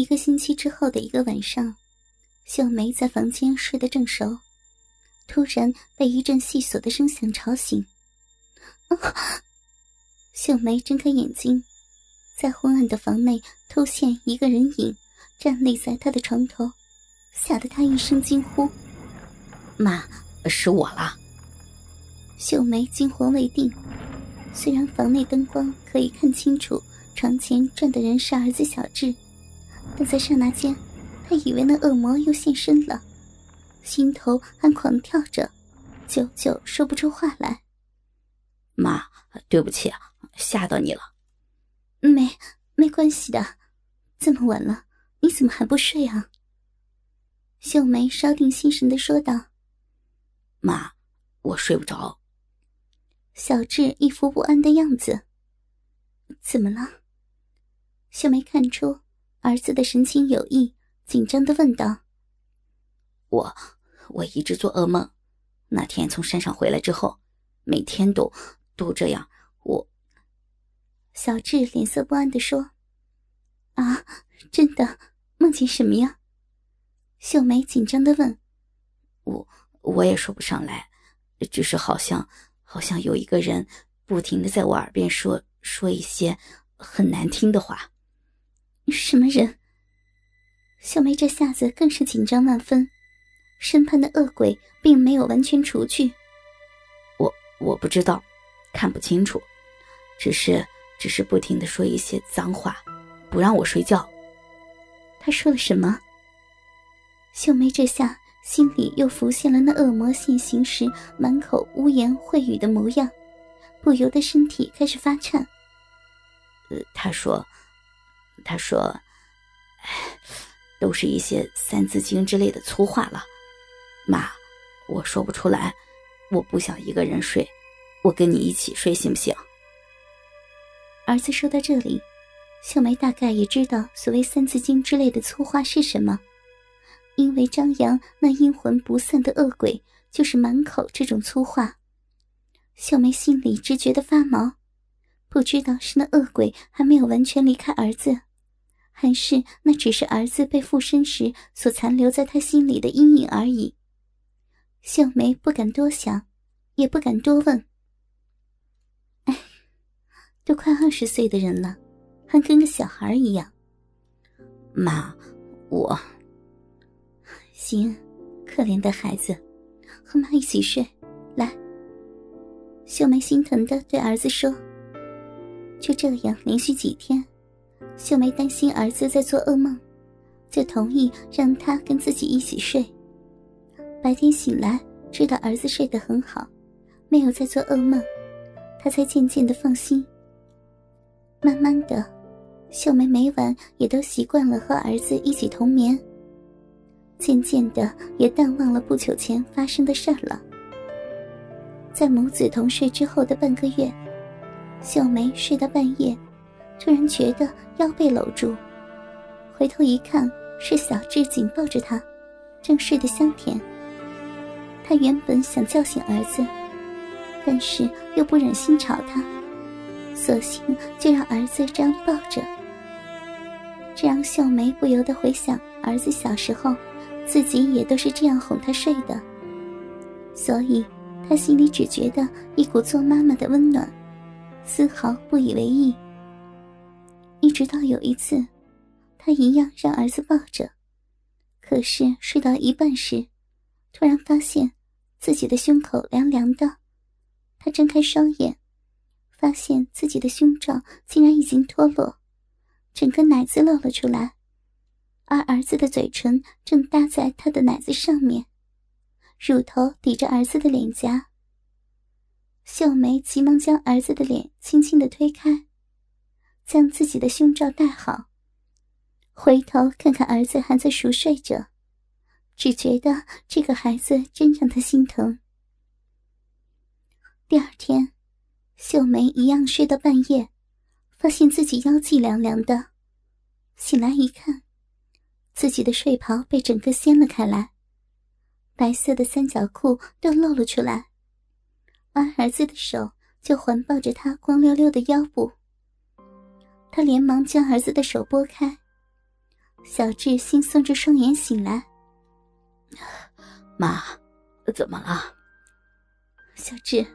一个星期之后的一个晚上，秀梅在房间睡得正熟，突然被一阵细琐的声响吵醒。秀梅睁开眼睛，在昏暗的房内突现一个人影，站立在她的床头，吓得她一声惊呼：“妈，是我啦！”秀梅惊魂未定，虽然房内灯光可以看清楚床前站的人是儿子小智。但在刹那间，他以为那恶魔又现身了，心头还狂跳着，久久说不出话来。妈，对不起啊，吓到你了。没，没关系的。这么晚了，你怎么还不睡啊？秀梅稍定心神的说道。妈，我睡不着。小智一副不安的样子。怎么了？秀梅看出。儿子的神情有异，紧张的问道：“我，我一直做噩梦。那天从山上回来之后，每天都都这样。我。”小智脸色不安的说：“啊，真的？梦见什么呀？”秀梅紧张的问：“我，我也说不上来，只是好像，好像有一个人不停的在我耳边说说一些很难听的话。”什么人？秀梅这下子更是紧张万分，身畔的恶鬼并没有完全除去。我我不知道，看不清楚，只是只是不停的说一些脏话，不让我睡觉。他说了什么？秀梅这下心里又浮现了那恶魔现形时满口污言秽语的模样，不由得身体开始发颤。呃，他说。他说：“哎都是一些《三字经》之类的粗话了，妈，我说不出来，我不想一个人睡，我跟你一起睡行不行？”儿子说到这里，秀梅大概也知道所谓《三字经》之类的粗话是什么，因为张扬那阴魂不散的恶鬼就是满口这种粗话，秀梅心里只觉得发毛，不知道是那恶鬼还没有完全离开儿子。还是那只是儿子被附身时所残留在他心里的阴影而已。秀梅不敢多想，也不敢多问。哎，都快二十岁的人了，还跟个小孩一样。妈，我……行，可怜的孩子，和妈一起睡。来，秀梅心疼的对儿子说。就这样连续几天。秀梅担心儿子在做噩梦，就同意让他跟自己一起睡。白天醒来，知道儿子睡得很好，没有在做噩梦，她才渐渐的放心。慢慢的，秀梅每晚也都习惯了和儿子一起同眠，渐渐的也淡忘了不久前发生的事了。在母子同睡之后的半个月，秀梅睡到半夜。突然觉得腰被搂住，回头一看，是小智紧抱着他，正睡得香甜。她原本想叫醒儿子，但是又不忍心吵他，索性就让儿子这样抱着。这让秀梅不由得回想儿子小时候，自己也都是这样哄他睡的，所以她心里只觉得一股做妈妈的温暖，丝毫不以为意。一直到有一次，他一样让儿子抱着，可是睡到一半时，突然发现自己的胸口凉凉的。他睁开双眼，发现自己的胸罩竟然已经脱落，整个奶子露了出来，而儿子的嘴唇正搭在他的奶子上面，乳头抵着儿子的脸颊。秀梅急忙将儿子的脸轻轻的推开。将自己的胸罩戴好，回头看看儿子还在熟睡着，只觉得这个孩子真让他心疼。第二天，秀梅一样睡到半夜，发现自己腰际凉凉的，醒来一看，自己的睡袍被整个掀了开来，白色的三角裤都露了出来，而儿子的手就环抱着他光溜溜的腰部。他连忙将儿子的手拨开，小智惺忪着双眼醒来，妈，怎么了？小智，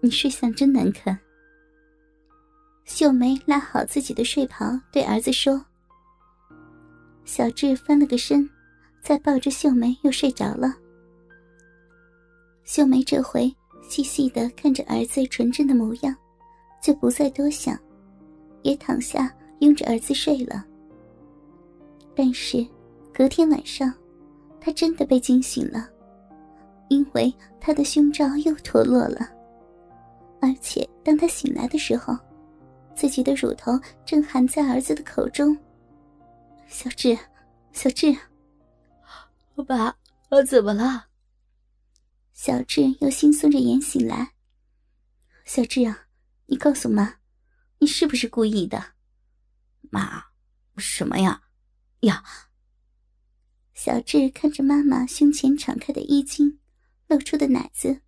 你睡相真难看。秀梅拉好自己的睡袍，对儿子说。小智翻了个身，再抱着秀梅又睡着了。秀梅这回细细的看着儿子纯真的模样，就不再多想，也躺下拥着儿子睡了。但是，隔天晚上，他真的被惊醒了，因为他的胸罩又脱落了，而且当他醒来的时候，自己的乳头正含在儿子的口中。小智，小智，爸，我怎么了？小智又惺忪着眼醒来。小智啊，你告诉妈，你是不是故意的？妈，什么呀？呀！小智看着妈妈胸前敞开的衣襟，露出的奶子，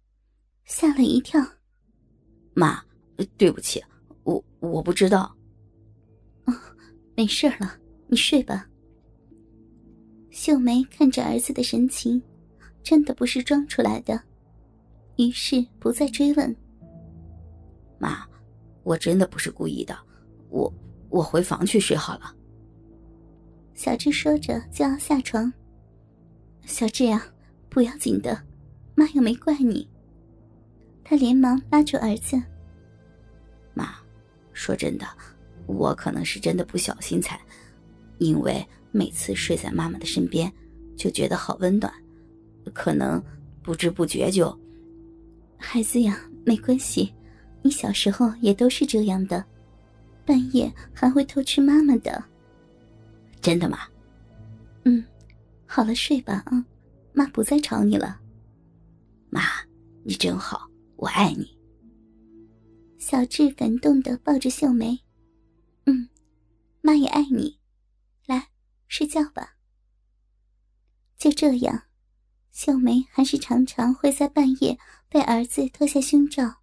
吓了一跳。妈，对不起，我我不知道。哦，没事了，你睡吧。秀梅看着儿子的神情，真的不是装出来的，于是不再追问。妈，我真的不是故意的，我我回房去睡好了。小智说着就要下床。小智呀，不要紧的，妈又没怪你。他连忙拉住儿子。妈，说真的，我可能是真的不小心才，因为每次睡在妈妈的身边，就觉得好温暖，可能不知不觉就……孩子呀，没关系，你小时候也都是这样的，半夜还会偷吃妈妈的。真的吗？嗯，好了，睡吧啊，妈不再吵你了。妈，你真好，我爱你。小智感动的抱着秀梅，嗯，妈也爱你，来睡觉吧。就这样，秀梅还是常常会在半夜被儿子脱下胸罩，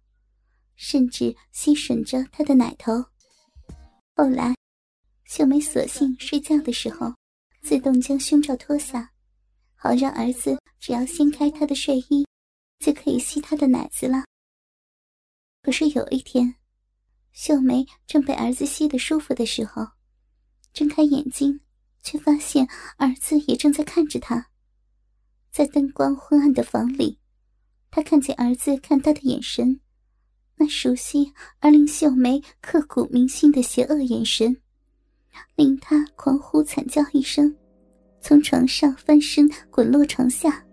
甚至吸吮着他的奶头。后来。秀梅索性睡觉的时候，自动将胸罩脱下，好让儿子只要掀开她的睡衣，就可以吸她的奶子了。可是有一天，秀梅正被儿子吸得舒服的时候，睁开眼睛，却发现儿子也正在看着她。在灯光昏暗的房里，她看见儿子看她的眼神，那熟悉而令秀梅刻骨铭心的邪恶眼神。令她狂呼惨叫一声，从床上翻身滚落床下。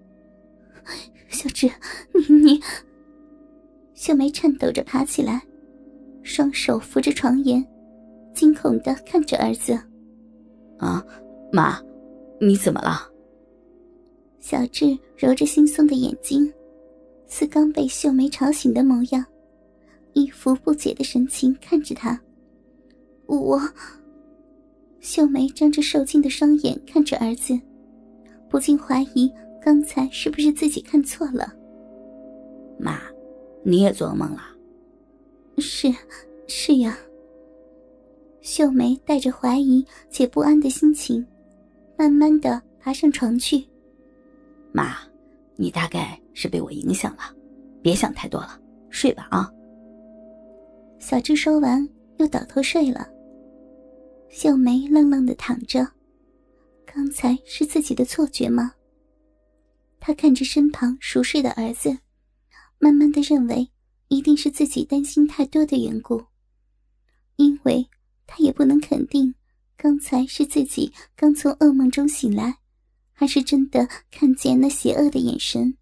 小智，你你……秀梅颤抖着爬起来，双手扶着床沿，惊恐的看着儿子。啊，妈，你怎么了？小智揉着惺忪的眼睛，似刚被秀梅吵醒的模样，一副不解的神情看着他。我。秀梅张着受惊的双眼看着儿子，不禁怀疑刚才是不是自己看错了。妈，你也做梦了？是，是呀。秀梅带着怀疑且不安的心情，慢慢的爬上床去。妈，你大概是被我影响了，别想太多了，睡吧啊。小智说完，又倒头睡了。秀梅愣愣的躺着，刚才是自己的错觉吗？她看着身旁熟睡的儿子，慢慢的认为一定是自己担心太多的缘故，因为她也不能肯定刚才是自己刚从噩梦中醒来，还是真的看见那邪恶的眼神。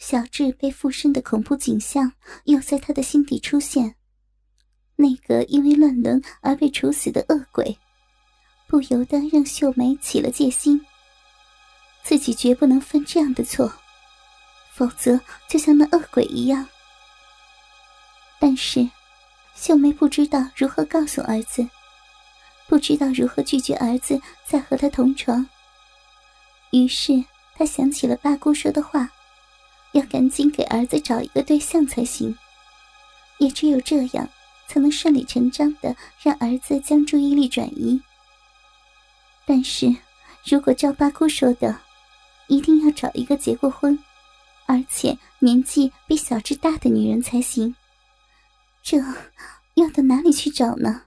小智被附身的恐怖景象又在他的心底出现。那个因为乱伦而被处死的恶鬼，不由得让秀梅起了戒心。自己绝不能犯这样的错，否则就像那恶鬼一样。但是，秀梅不知道如何告诉儿子，不知道如何拒绝儿子再和她同床。于是，她想起了八姑说的话，要赶紧给儿子找一个对象才行。也只有这样。才能顺理成章的让儿子将注意力转移。但是，如果照八姑说的，一定要找一个结过婚，而且年纪比小智大的女人才行。这要到哪里去找呢？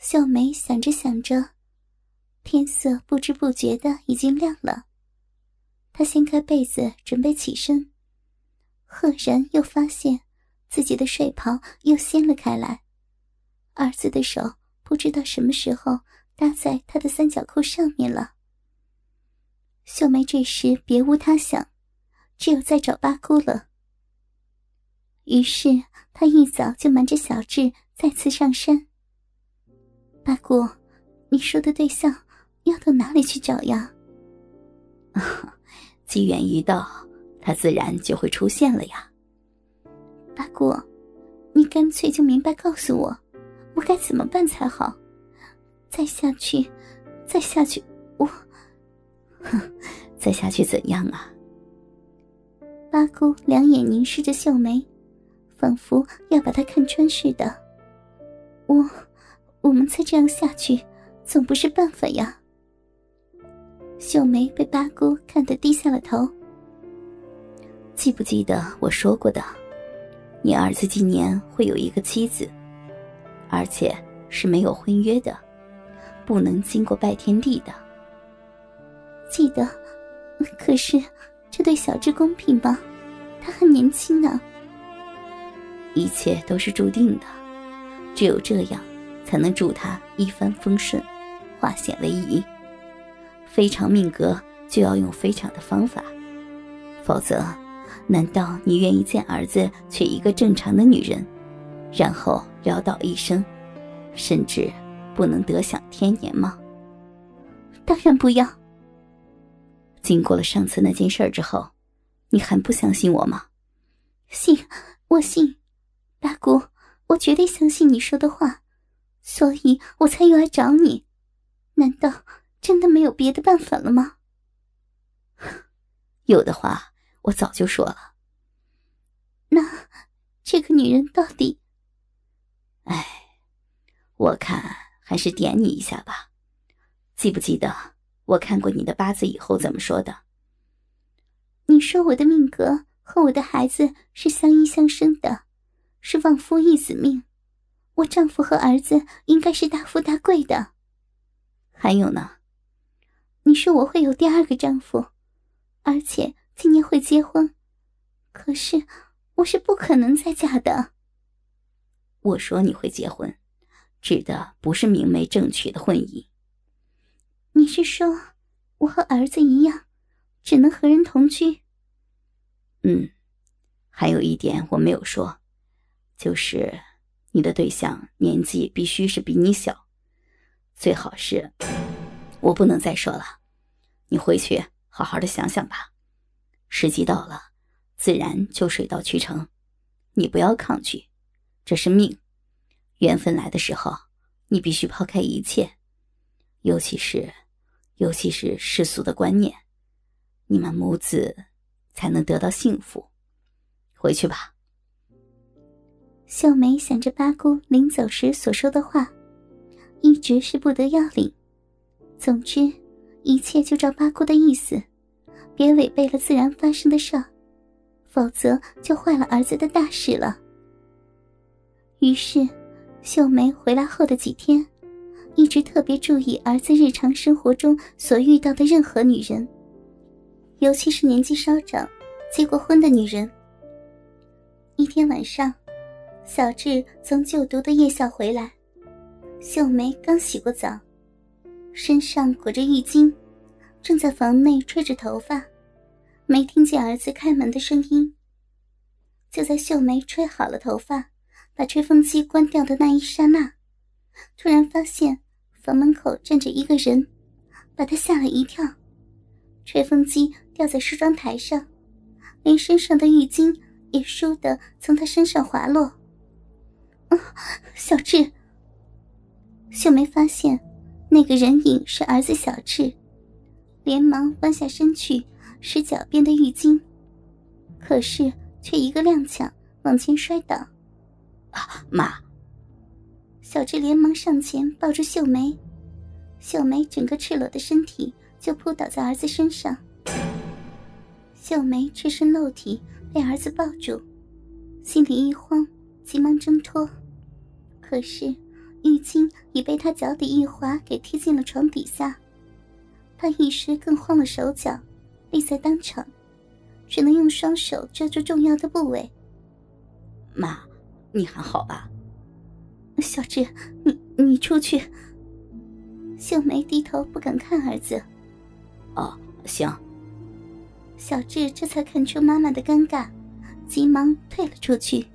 秀梅想着想着，天色不知不觉的已经亮了。他掀开被子准备起身，赫然又发现自己的睡袍又掀了开来，儿子的手不知道什么时候。搭在他的三角裤上面了。秀梅这时别无他想，只有再找八姑了。于是他一早就瞒着小智再次上山。八姑，你说的对象要到哪里去找呀？机缘一到，他自然就会出现了呀。八姑，你干脆就明白告诉我，我该怎么办才好？再下去，再下去，我，哼，再下去怎样啊？八姑两眼凝视着秀梅，仿佛要把她看穿似的。我，我们再这样下去，总不是办法呀。秀梅被八姑看得低下了头。记不记得我说过的？你儿子今年会有一个妻子，而且是没有婚约的。不能经过拜天地的。记得，可是这对小智公平吗？他很年轻呢。一切都是注定的，只有这样，才能祝他一帆风顺，化险为夷。非常命格就要用非常的方法，否则，难道你愿意见儿子娶一个正常的女人，然后潦倒一生，甚至？不能得享天年吗？当然不要。经过了上次那件事之后，你还不相信我吗？信，我信。大姑，我绝对相信你说的话，所以我才又来找你。难道真的没有别的办法了吗？有的话，我早就说了。那这个女人到底……哎，我看。还是点你一下吧，记不记得我看过你的八字以后怎么说的？你说我的命格和我的孩子是相依相生的，是旺夫益子命，我丈夫和儿子应该是大富大贵的。还有呢？你说我会有第二个丈夫，而且今年会结婚，可是我是不可能再嫁的。我说你会结婚。指的不是明媒正娶的婚姻。你是说我和儿子一样，只能和人同居？嗯，还有一点我没有说，就是你的对象年纪必须是比你小，最好是……我不能再说了，你回去好好的想想吧。时机到了，自然就水到渠成，你不要抗拒，这是命。缘分来的时候，你必须抛开一切，尤其是，尤其是世俗的观念，你们母子才能得到幸福。回去吧。秀梅想着八姑临走时所说的话，一直是不得要领。总之，一切就照八姑的意思，别违背了自然发生的事，否则就坏了儿子的大事了。于是。秀梅回来后的几天，一直特别注意儿子日常生活中所遇到的任何女人，尤其是年纪稍长、结过婚的女人。一天晚上，小智从就读的夜校回来，秀梅刚洗过澡，身上裹着浴巾，正在房内吹着头发，没听见儿子开门的声音。就在秀梅吹好了头发。把吹风机关掉的那一刹那，突然发现房门口站着一个人，把他吓了一跳。吹风机掉在梳妆台上，连身上的浴巾也倏地从他身上滑落。小智，秀梅发现那个人影是儿子小智，连忙弯下身去拾脚边的浴巾，可是却一个踉跄往前摔倒。啊妈，小智连忙上前抱住秀梅，秀梅整个赤裸的身体就扑倒在儿子身上。秀梅赤身露体被儿子抱住，心里一慌，急忙挣脱，可是浴巾已被他脚底一滑给踢进了床底下。他一时更慌了手脚，立在当场，只能用双手遮住重要的部位。妈，你还好吧？小志，你你出去。秀梅低头不敢看儿子。哦，行。小智这才看出妈妈的尴尬，急忙退了出去。